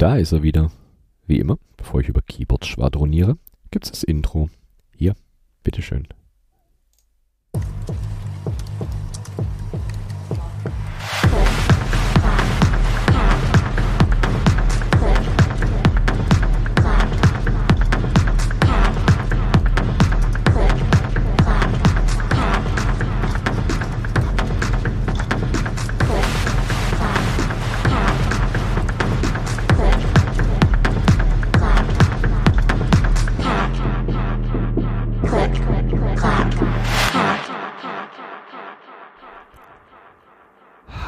Da ist er wieder. Wie immer, bevor ich über Keyboards schwadroniere, gibt's das Intro. Hier, bitteschön.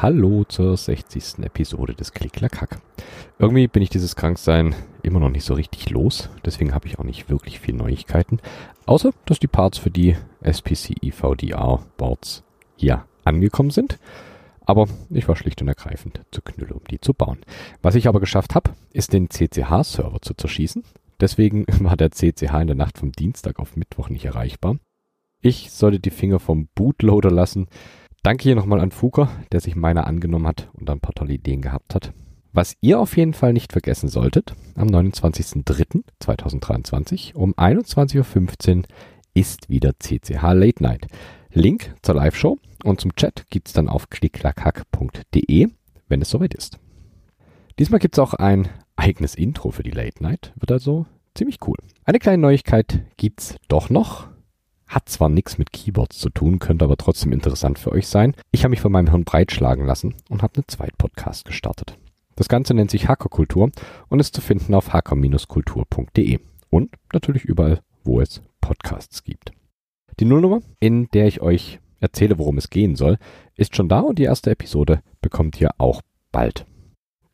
Hallo zur 60. Episode des Klicklack Irgendwie bin ich dieses Kranksein immer noch nicht so richtig los, deswegen habe ich auch nicht wirklich viel Neuigkeiten, außer dass die Parts für die SPC IVDR Boards hier angekommen sind. Aber ich war schlicht und ergreifend zu knülle, um die zu bauen. Was ich aber geschafft habe, ist den CCH-Server zu zerschießen. Deswegen war der CCH in der Nacht vom Dienstag auf Mittwoch nicht erreichbar. Ich sollte die Finger vom Bootloader lassen, Danke hier nochmal an Fuker, der sich meiner angenommen hat und ein paar tolle Ideen gehabt hat. Was ihr auf jeden Fall nicht vergessen solltet, am 29.03.2023 um 21.15 Uhr ist wieder CCH Late Night. Link zur Live-Show und zum Chat gibt's dann auf klicklackhack.de, wenn es soweit ist. Diesmal gibt's auch ein eigenes Intro für die Late Night, wird also ziemlich cool. Eine kleine Neuigkeit gibt's doch noch. Hat zwar nichts mit Keyboards zu tun, könnte aber trotzdem interessant für euch sein. Ich habe mich von meinem Hirn breitschlagen lassen und habe einen Zweitpodcast gestartet. Das Ganze nennt sich Hackerkultur und ist zu finden auf hacker-kultur.de und natürlich überall, wo es Podcasts gibt. Die Nullnummer, in der ich euch erzähle, worum es gehen soll, ist schon da und die erste Episode bekommt ihr auch bald.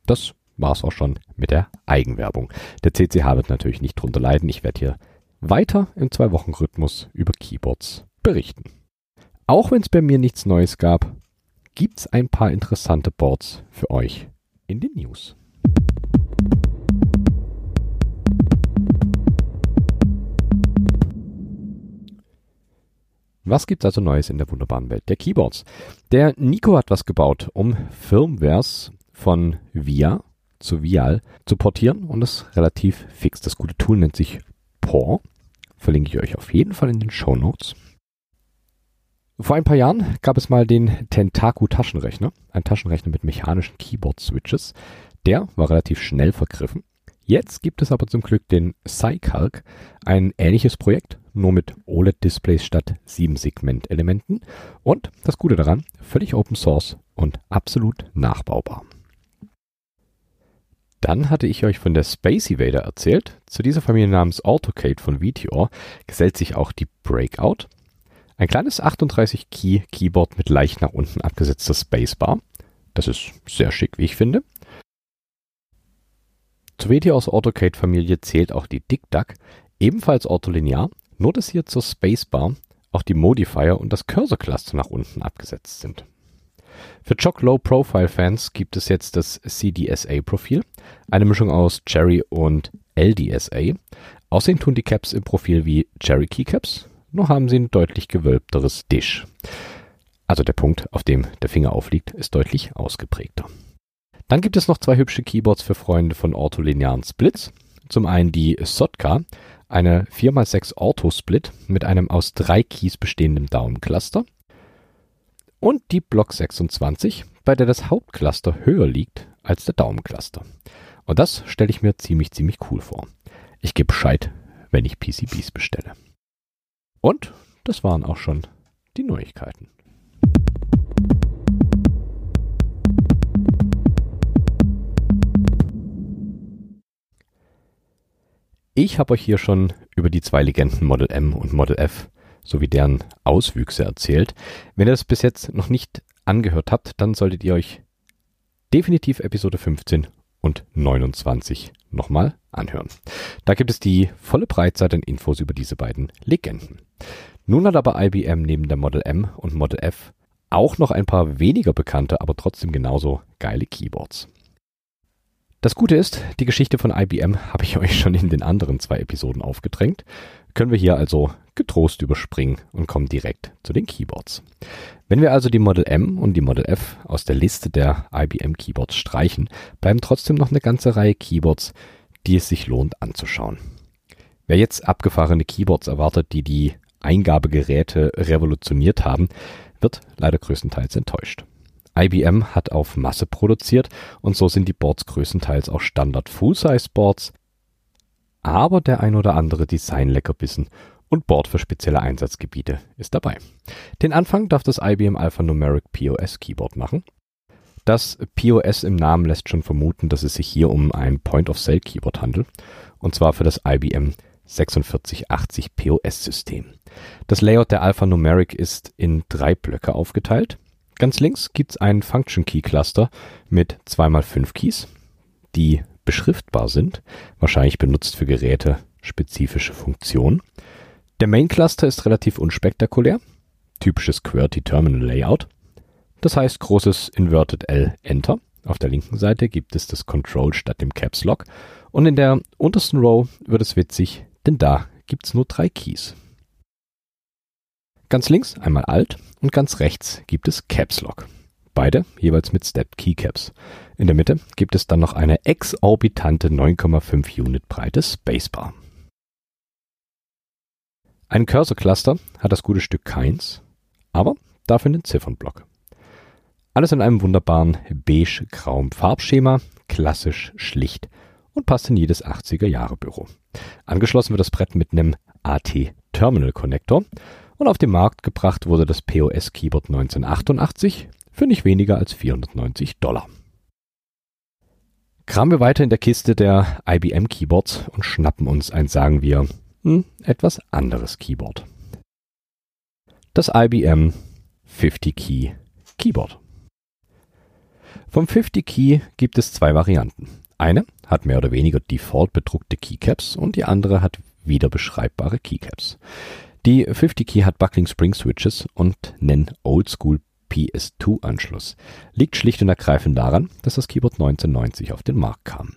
Das war's auch schon mit der Eigenwerbung. Der CCH wird natürlich nicht drunter leiden. Ich werde hier weiter im Zwei-Wochen-Rhythmus über Keyboards berichten. Auch wenn es bei mir nichts Neues gab, gibt's ein paar interessante Boards für euch in den News. Was gibt's also Neues in der wunderbaren Welt der Keyboards? Der Nico hat was gebaut, um Firmwares von VIA zu Vial zu portieren und das relativ fix. Das gute Tool nennt sich Paw. Verlinke ich euch auf jeden Fall in den Show Notes. Vor ein paar Jahren gab es mal den Tentaku Taschenrechner, ein Taschenrechner mit mechanischen Keyboard-Switches. Der war relativ schnell vergriffen. Jetzt gibt es aber zum Glück den Cycalc, ein ähnliches Projekt, nur mit OLED-Displays statt 7-Segment-Elementen. Und das Gute daran, völlig Open Source und absolut nachbaubar. Dann hatte ich euch von der Space Evader erzählt. Zu dieser Familie namens AutoCade von Vitior gesellt sich auch die Breakout. Ein kleines 38-Key Keyboard mit leicht nach unten abgesetzter Spacebar. Das ist sehr schick, wie ich finde. Zu Vitiors AutoCade Familie zählt auch die DickDuck, ebenfalls ortholinear, nur dass hier zur Spacebar auch die Modifier und das Cursor Cluster nach unten abgesetzt sind. Für Choc Low Profile Fans gibt es jetzt das CDSA Profil, eine Mischung aus Cherry und LDSA. Aussehen tun die Caps im Profil wie Cherry Keycaps, nur haben sie ein deutlich gewölbteres Dish. Also der Punkt, auf dem der Finger aufliegt, ist deutlich ausgeprägter. Dann gibt es noch zwei hübsche Keyboards für Freunde von ortholinearen Splits. Zum einen die Sotka, eine 4x6 Ortho-Split mit einem aus drei Keys bestehenden Daumencluster und die Block 26, bei der das Hauptcluster höher liegt als der Daumencluster. Und das stelle ich mir ziemlich, ziemlich cool vor. Ich gebe Bescheid, wenn ich PCBs bestelle. Und das waren auch schon die Neuigkeiten. Ich habe euch hier schon über die zwei Legenden Model M und Model F sowie deren Auswüchse erzählt. Wenn ihr das bis jetzt noch nicht angehört habt, dann solltet ihr euch definitiv Episode 15 und 29 nochmal anhören. Da gibt es die volle Breitseite an Infos über diese beiden Legenden. Nun hat aber IBM neben der Model M und Model F auch noch ein paar weniger bekannte, aber trotzdem genauso geile Keyboards. Das Gute ist, die Geschichte von IBM habe ich euch schon in den anderen zwei Episoden aufgedrängt. Können wir hier also getrost überspringen und kommen direkt zu den Keyboards. Wenn wir also die Model M und die Model F aus der Liste der IBM Keyboards streichen, bleiben trotzdem noch eine ganze Reihe Keyboards, die es sich lohnt anzuschauen. Wer jetzt abgefahrene Keyboards erwartet, die die Eingabegeräte revolutioniert haben, wird leider größtenteils enttäuscht. IBM hat auf Masse produziert und so sind die Boards größtenteils auch Standard Full-Size Boards, aber der ein oder andere Design-Leckerbissen und Board für spezielle Einsatzgebiete ist dabei. Den Anfang darf das IBM Alphanumeric POS Keyboard machen. Das POS im Namen lässt schon vermuten, dass es sich hier um ein Point-of-Sale Keyboard handelt, und zwar für das IBM 4680 POS System. Das Layout der Alphanumeric ist in drei Blöcke aufgeteilt. Ganz links gibt es einen Function Key Cluster mit 2x5 Keys, die beschriftbar sind, wahrscheinlich benutzt für Geräte spezifische Funktionen. Der Main Cluster ist relativ unspektakulär, typisches QWERTY Terminal Layout. Das heißt großes Inverted L Enter. Auf der linken Seite gibt es das Control statt dem Caps Lock und in der untersten Row wird es witzig, denn da gibt es nur drei Keys. Ganz links einmal Alt und ganz rechts gibt es Caps Lock. Beide jeweils mit Stepped Keycaps. In der Mitte gibt es dann noch eine exorbitante 9,5 Unit breite Spacebar. Ein Cursor-Cluster hat das gute Stück keins, aber dafür einen Ziffernblock. Alles in einem wunderbaren beige-grauen Farbschema, klassisch schlicht und passt in jedes 80er-Jahre-Büro. Angeschlossen wird das Brett mit einem AT-Terminal-Connector und auf den Markt gebracht wurde das POS Keyboard 1988 für nicht weniger als 490 Dollar. Kramen wir weiter in der Kiste der IBM Keyboards und schnappen uns ein, sagen wir, hm, etwas anderes Keyboard. Das IBM 50 Key Keyboard. Vom 50 Key gibt es zwei Varianten. Eine hat mehr oder weniger default bedruckte Keycaps und die andere hat wieder beschreibbare Keycaps. Die 50 Key hat Buckling Spring Switches und nen Oldschool PS2-Anschluss. Liegt schlicht und ergreifend daran, dass das Keyboard 1990 auf den Markt kam.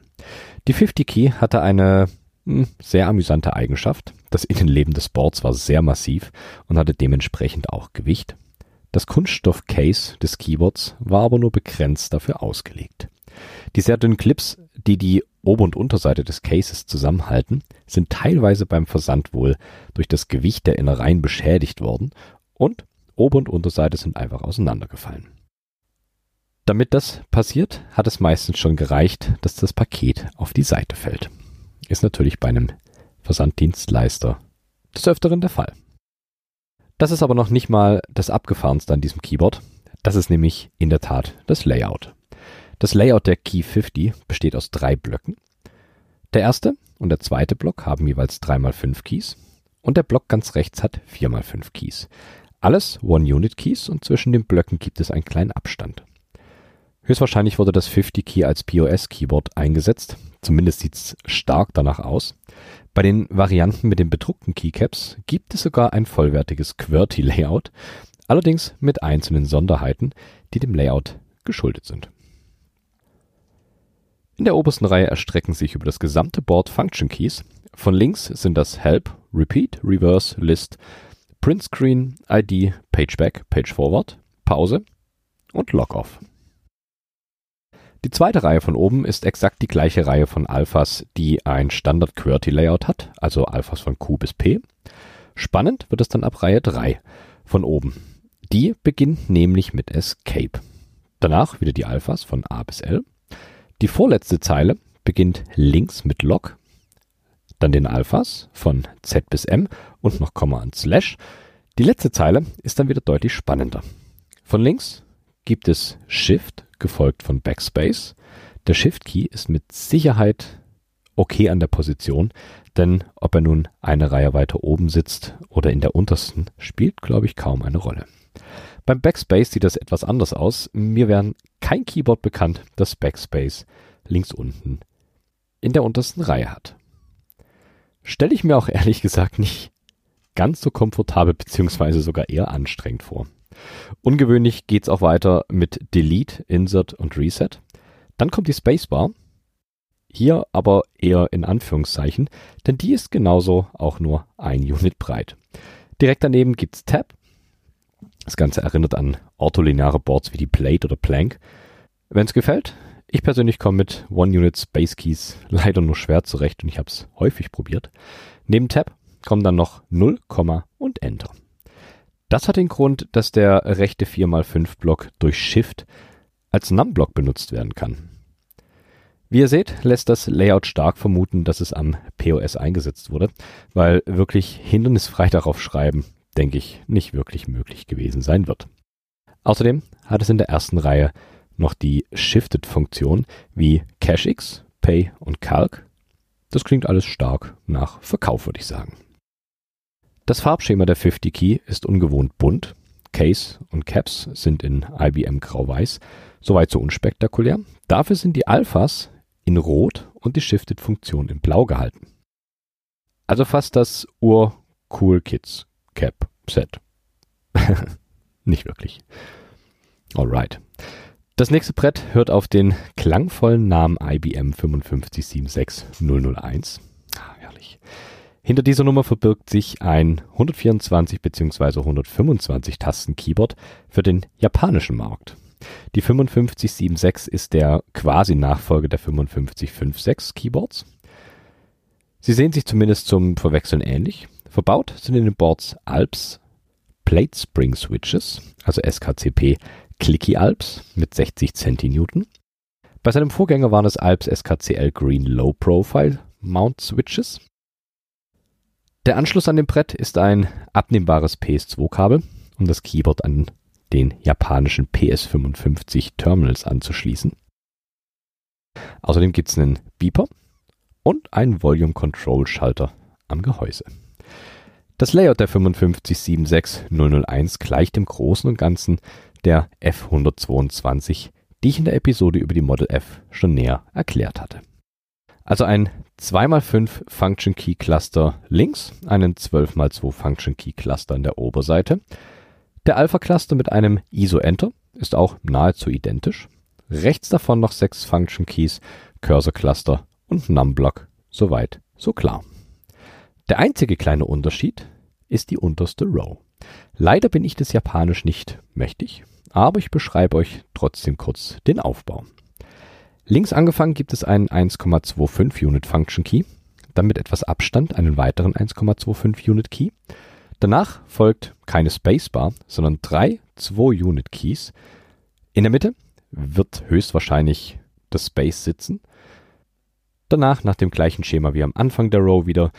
Die 50 Key hatte eine hm, sehr amüsante Eigenschaft. Das Innenleben des Boards war sehr massiv und hatte dementsprechend auch Gewicht. Das Kunststoff-Case des Keyboards war aber nur begrenzt dafür ausgelegt. Die sehr dünnen Clips, die die Ober- und Unterseite des Cases zusammenhalten, sind teilweise beim Versand wohl durch das Gewicht der Innereien beschädigt worden und Ober- und Unterseite sind einfach auseinandergefallen. Damit das passiert, hat es meistens schon gereicht, dass das Paket auf die Seite fällt. Ist natürlich bei einem Versanddienstleister des Öfteren der Fall. Das ist aber noch nicht mal das Abgefahrenste an diesem Keyboard. Das ist nämlich in der Tat das Layout. Das Layout der Key 50 besteht aus drei Blöcken. Der erste und der zweite Block haben jeweils 3x5 Keys und der Block ganz rechts hat 4x5 Keys. Alles One-Unit-Keys und zwischen den Blöcken gibt es einen kleinen Abstand. Höchstwahrscheinlich wurde das 50-Key als POS-Keyboard eingesetzt, zumindest sieht es stark danach aus. Bei den Varianten mit den bedruckten Keycaps gibt es sogar ein vollwertiges QWERTY-Layout, allerdings mit einzelnen Sonderheiten, die dem Layout geschuldet sind. In der obersten Reihe erstrecken sich über das gesamte Board Function Keys. Von links sind das Help, Repeat, Reverse, List, Print Screen, ID, Page Back, Page Forward, Pause und Log Off. Die zweite Reihe von oben ist exakt die gleiche Reihe von Alphas, die ein Standard QWERTY Layout hat, also Alphas von Q bis P. Spannend wird es dann ab Reihe 3 von oben. Die beginnt nämlich mit Escape. Danach wieder die Alphas von A bis L. Die vorletzte Zeile beginnt links mit Log dann den Alphas von Z bis M und noch Komma und Slash. Die letzte Zeile ist dann wieder deutlich spannender. Von links gibt es Shift, gefolgt von Backspace. Der Shift-Key ist mit Sicherheit okay an der Position, denn ob er nun eine Reihe weiter oben sitzt oder in der untersten, spielt, glaube ich, kaum eine Rolle. Beim Backspace sieht das etwas anders aus. Mir wäre kein Keyboard bekannt, das Backspace links unten in der untersten Reihe hat. Stelle ich mir auch ehrlich gesagt nicht ganz so komfortabel beziehungsweise sogar eher anstrengend vor. Ungewöhnlich geht's auch weiter mit Delete, Insert und Reset. Dann kommt die Spacebar. Hier aber eher in Anführungszeichen, denn die ist genauso auch nur ein Unit breit. Direkt daneben gibt's Tab. Das Ganze erinnert an ortholineare Boards wie die Plate oder Plank. Wenn es gefällt, ich persönlich komme mit One-Unit Space Keys leider nur schwer zurecht und ich habe es häufig probiert. Neben Tab kommen dann noch 0, und Enter. Das hat den Grund, dass der rechte 4x5 Block durch Shift als Num-Block benutzt werden kann. Wie ihr seht, lässt das Layout stark vermuten, dass es am POS eingesetzt wurde, weil wirklich hindernisfrei darauf schreiben, denke ich, nicht wirklich möglich gewesen sein wird. Außerdem hat es in der ersten Reihe noch die Shifted-Funktion wie CashX, Pay und Calc. Das klingt alles stark nach Verkauf, würde ich sagen. Das Farbschema der 50 Key ist ungewohnt bunt. Case und Caps sind in IBM grau-weiß. Soweit so unspektakulär. Dafür sind die Alphas in rot und die Shifted-Funktion in blau gehalten. Also fast das Ur-Cool Kids Cap Set. Nicht wirklich. Alright. Das nächste Brett hört auf den klangvollen Namen IBM 5576001. Ah, herrlich. Hinter dieser Nummer verbirgt sich ein 124 bzw. 125 Tasten Keyboard für den japanischen Markt. Die 5576 ist der Quasi-Nachfolger der 5556 Keyboards. Sie sehen sich zumindest zum Verwechseln ähnlich. Verbaut sind in den Boards Alps Plate Spring Switches, also SKCP Clicky Alps mit 60 Centinewton. Bei seinem Vorgänger waren es Alps SKCL Green Low Profile Mount Switches. Der Anschluss an dem Brett ist ein abnehmbares PS2-Kabel, um das Keyboard an den japanischen PS55 Terminals anzuschließen. Außerdem gibt es einen Beeper und einen Volume Control Schalter am Gehäuse. Das Layout der 5576001 gleicht im Großen und Ganzen der F122, die ich in der Episode über die Model F schon näher erklärt hatte. Also ein 2x5 Function Key Cluster links, einen 12x2 Function Key Cluster an der Oberseite. Der Alpha Cluster mit einem ISO Enter ist auch nahezu identisch. Rechts davon noch sechs Function Keys, Cursor Cluster und Numblock. Soweit, so klar. Der einzige kleine Unterschied ist die unterste Row. Leider bin ich des Japanisch nicht mächtig, aber ich beschreibe euch trotzdem kurz den Aufbau. Links angefangen gibt es einen 1,25 Unit Function Key, dann mit etwas Abstand einen weiteren 1,25 Unit Key. Danach folgt keine Spacebar, sondern drei 2 Unit Keys. In der Mitte wird höchstwahrscheinlich das Space sitzen. Danach nach dem gleichen Schema wie am Anfang der Row wieder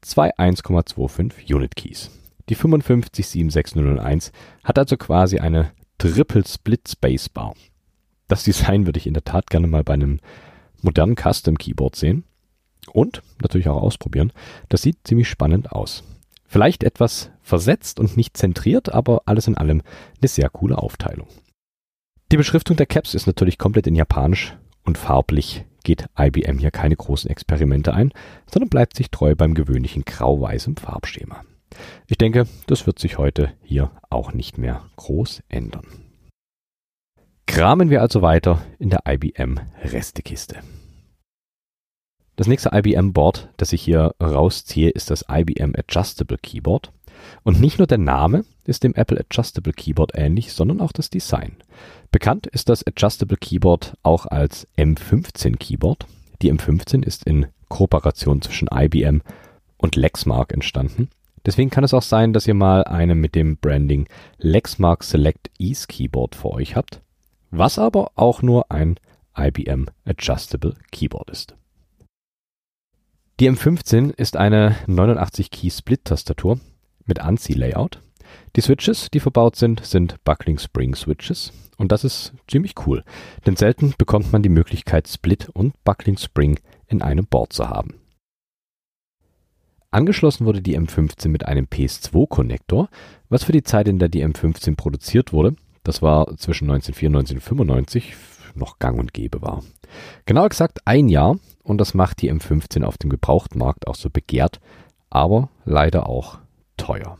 zwei 1,25 Unit Keys. Die 5576001 hat also quasi eine Triple Split Spacebar. Das Design würde ich in der Tat gerne mal bei einem modernen Custom Keyboard sehen. Und natürlich auch ausprobieren. Das sieht ziemlich spannend aus. Vielleicht etwas versetzt und nicht zentriert, aber alles in allem eine sehr coole Aufteilung. Die Beschriftung der Caps ist natürlich komplett in Japanisch und farblich geht IBM hier keine großen Experimente ein, sondern bleibt sich treu beim gewöhnlichen grau-weißen Farbschema. Ich denke, das wird sich heute hier auch nicht mehr groß ändern. Kramen wir also weiter in der IBM Restekiste. Das nächste IBM-Board, das ich hier rausziehe, ist das IBM Adjustable Keyboard. Und nicht nur der Name ist dem Apple Adjustable Keyboard ähnlich, sondern auch das Design. Bekannt ist das Adjustable Keyboard auch als M15 Keyboard. Die M15 ist in Kooperation zwischen IBM und Lexmark entstanden. Deswegen kann es auch sein, dass ihr mal eine mit dem Branding Lexmark Select Ease Keyboard vor euch habt was aber auch nur ein IBM Adjustable Keyboard ist. Die M15 ist eine 89-Key-Split-Tastatur mit ANSI-Layout. Die Switches, die verbaut sind, sind Buckling Spring Switches und das ist ziemlich cool, denn selten bekommt man die Möglichkeit, Split und Buckling Spring in einem Board zu haben. Angeschlossen wurde die M15 mit einem PS2-Konnektor, was für die Zeit, in der die M15 produziert wurde, das war zwischen 1994 und 1995 noch gang und gäbe war. Genauer gesagt ein Jahr und das macht die M15 auf dem Gebrauchtmarkt auch so begehrt, aber leider auch teuer.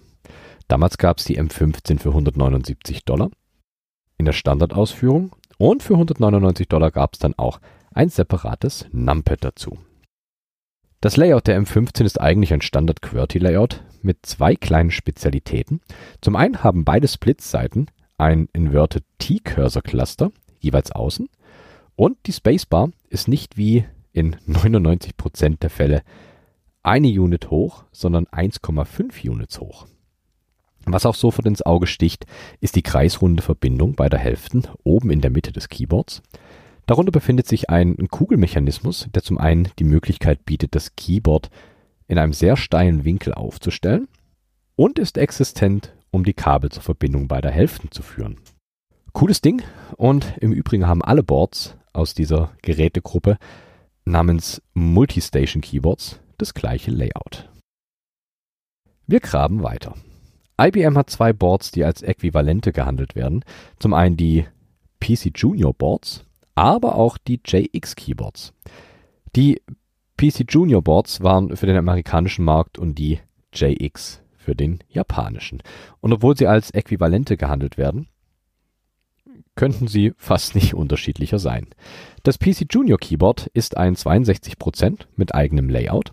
Damals gab es die M15 für 179 Dollar in der Standardausführung und für 199 Dollar gab es dann auch ein separates Numpad dazu. Das Layout der M15 ist eigentlich ein Standard QWERTY-Layout mit zwei kleinen Spezialitäten. Zum einen haben beide Splitseiten ein Inverted T-Cursor-Cluster, jeweils außen, und die Spacebar ist nicht wie in 99% der Fälle eine Unit hoch, sondern 1,5 Units hoch. Was auch sofort ins Auge sticht, ist die kreisrunde Verbindung beider Hälften oben in der Mitte des Keyboards. Darunter befindet sich ein Kugelmechanismus, der zum einen die Möglichkeit bietet, das Keyboard in einem sehr steilen Winkel aufzustellen und ist existent, um die Kabel zur Verbindung beider Hälften zu führen. Cooles Ding und im Übrigen haben alle Boards aus dieser Gerätegruppe namens Multistation Keyboards das gleiche Layout. Wir graben weiter. IBM hat zwei Boards, die als Äquivalente gehandelt werden. Zum einen die PC Junior Boards, aber auch die JX Keyboards. Die PC Junior Boards waren für den amerikanischen Markt und die JX für den japanischen. Und obwohl sie als Äquivalente gehandelt werden, könnten sie fast nicht unterschiedlicher sein. Das PC Junior Keyboard ist ein 62% mit eigenem Layout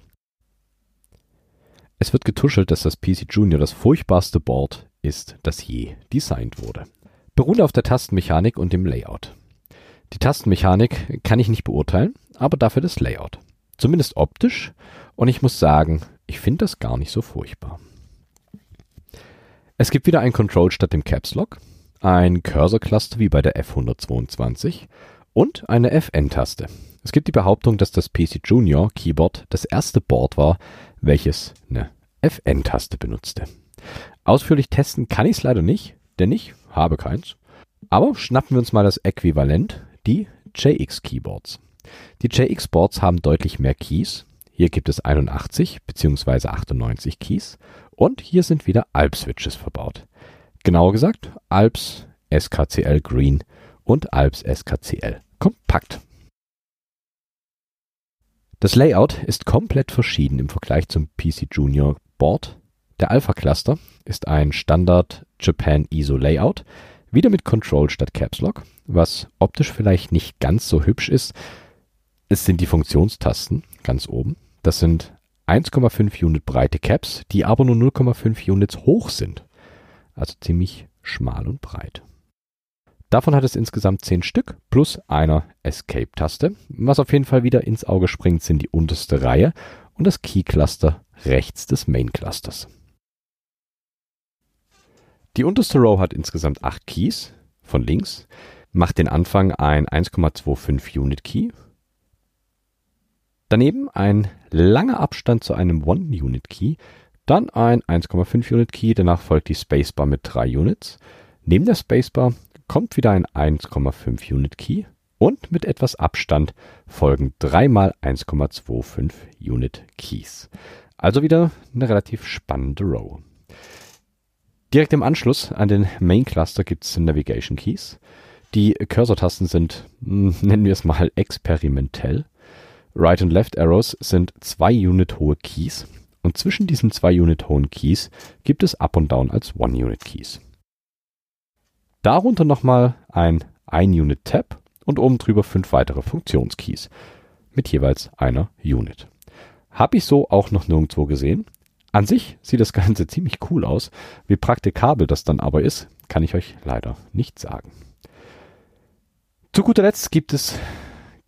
es wird getuschelt, dass das PC Junior das furchtbarste Board ist, das je designt wurde. Beruht auf der Tastenmechanik und dem Layout. Die Tastenmechanik kann ich nicht beurteilen, aber dafür das Layout. Zumindest optisch und ich muss sagen, ich finde das gar nicht so furchtbar. Es gibt wieder ein Control statt dem Caps Lock, ein Cursor Cluster wie bei der F122 und eine FN-Taste. Es gibt die Behauptung, dass das PC Junior Keyboard das erste Board war, welches eine FN-Taste benutzte. Ausführlich testen kann ich es leider nicht, denn ich habe keins. Aber schnappen wir uns mal das Äquivalent, die JX-Keyboards. Die JX-Boards haben deutlich mehr Keys. Hier gibt es 81 bzw. 98 Keys und hier sind wieder ALP-Switches verbaut. Genauer gesagt ALPS SKCL Green und ALPS SKCL Kompakt. Das Layout ist komplett verschieden im Vergleich zum PC Junior Board. Der Alpha Cluster ist ein Standard Japan ISO Layout, wieder mit Control statt Caps Lock, was optisch vielleicht nicht ganz so hübsch ist. Es sind die Funktionstasten ganz oben. Das sind 1,5 Unit breite Caps, die aber nur 0,5 Units hoch sind. Also ziemlich schmal und breit. Davon hat es insgesamt 10 Stück plus einer Escape-Taste. Was auf jeden Fall wieder ins Auge springt, sind die unterste Reihe und das Key-Cluster rechts des Main-Clusters. Die unterste Row hat insgesamt 8 Keys von links, macht den Anfang ein 1,25 Unit Key. Daneben ein langer Abstand zu einem One-Unit Key, dann ein 1,5 Unit Key, danach folgt die Spacebar mit 3 Units. Neben der Spacebar kommt wieder ein 1,5 Unit Key und mit etwas Abstand folgen 3 mal 1,25 Unit Keys. Also wieder eine relativ spannende Row. Direkt im Anschluss an den Main Cluster gibt es Navigation Keys. Die Cursor-Tasten sind, hm, nennen wir es mal, experimentell. Right und Left Arrows sind zwei Unit hohe Keys und zwischen diesen zwei Unit hohen Keys gibt es Up und Down als One Unit Keys. Darunter nochmal ein 1 Unit Tab und oben drüber fünf weitere Funktionskeys mit jeweils einer Unit. Habe ich so auch noch nirgendwo gesehen. An sich sieht das Ganze ziemlich cool aus. Wie praktikabel das dann aber ist, kann ich euch leider nicht sagen. Zu guter Letzt gibt es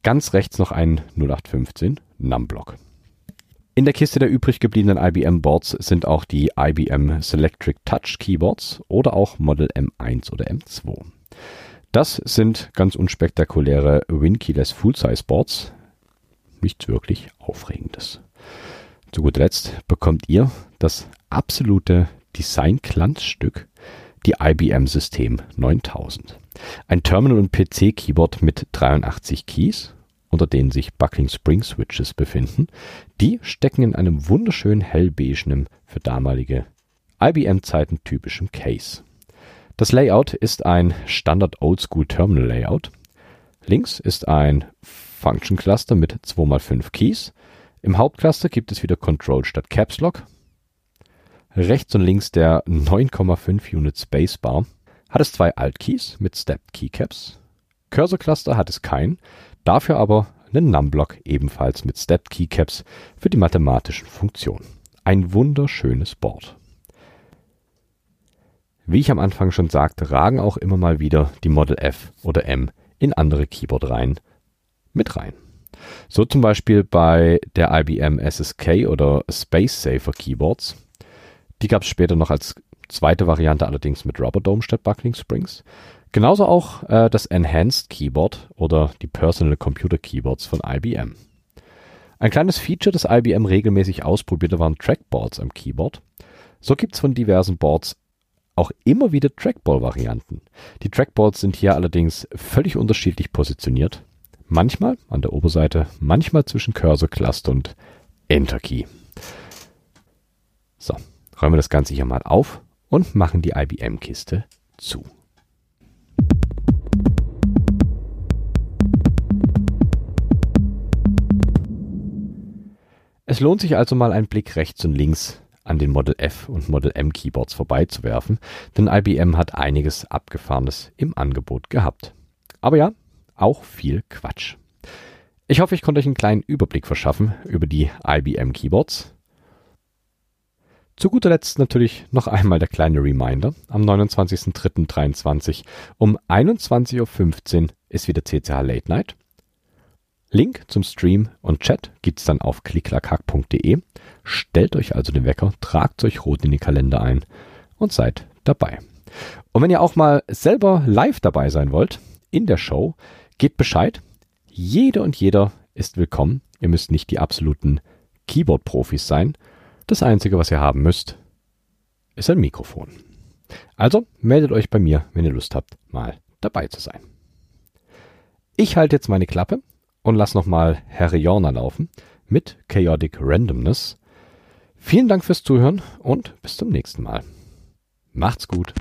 ganz rechts noch einen 0815 Numblock. In der Kiste der übrig gebliebenen IBM Boards sind auch die IBM Selectric Touch Keyboards oder auch Model M1 oder M2. Das sind ganz unspektakuläre Winkeyless Full-Size Boards. Nichts wirklich Aufregendes. Zu guter Letzt bekommt ihr das absolute Design-Glanzstück, die IBM System 9000. Ein Terminal- und PC-Keyboard mit 83 Keys unter denen sich Buckling Spring Switches befinden. Die stecken in einem wunderschönen hellbeigenen, für damalige IBM-Zeiten typischen Case. Das Layout ist ein Standard Oldschool Terminal Layout. Links ist ein Function Cluster mit 2x5 Keys. Im Hauptcluster gibt es wieder Control statt Caps Lock. Rechts und links der 9,5 Unit Spacebar hat es zwei Alt-Keys mit Stepped Keycaps. Cursor Cluster hat es kein, Dafür aber einen Numblock ebenfalls mit Step Keycaps für die mathematischen Funktionen. Ein wunderschönes Board. Wie ich am Anfang schon sagte, ragen auch immer mal wieder die Model F oder M in andere Keyboard-Reihen mit rein. So zum Beispiel bei der IBM SSK oder Space Safer Keyboards. Die gab es später noch als zweite Variante allerdings mit Rubber Dome statt Buckling Springs. Genauso auch äh, das Enhanced Keyboard oder die Personal Computer Keyboards von IBM. Ein kleines Feature, das IBM regelmäßig ausprobierte, waren Trackboards am Keyboard. So gibt es von diversen Boards auch immer wieder Trackball-Varianten. Die Trackboards sind hier allerdings völlig unterschiedlich positioniert. Manchmal an der Oberseite, manchmal zwischen Cursor Cluster und Enter Key. So, räumen wir das Ganze hier mal auf und machen die IBM-Kiste zu. Es lohnt sich also mal einen Blick rechts und links an den Model F und Model M Keyboards vorbeizuwerfen, denn IBM hat einiges Abgefahrenes im Angebot gehabt. Aber ja, auch viel Quatsch. Ich hoffe, ich konnte euch einen kleinen Überblick verschaffen über die IBM Keyboards. Zu guter Letzt natürlich noch einmal der kleine Reminder. Am 29.03.23 um 21.15 Uhr ist wieder CCH Late Night. Link zum Stream und Chat gibt's dann auf klicklackhack.de. Stellt euch also den Wecker, tragt euch rot in die Kalender ein und seid dabei. Und wenn ihr auch mal selber live dabei sein wollt in der Show, Gebt Bescheid. Jede und jeder ist willkommen. Ihr müsst nicht die absoluten Keyboard-Profis sein. Das Einzige, was ihr haben müsst, ist ein Mikrofon. Also meldet euch bei mir, wenn ihr Lust habt, mal dabei zu sein. Ich halte jetzt meine Klappe und lasse nochmal Harry Jorna laufen mit Chaotic Randomness. Vielen Dank fürs Zuhören und bis zum nächsten Mal. Macht's gut.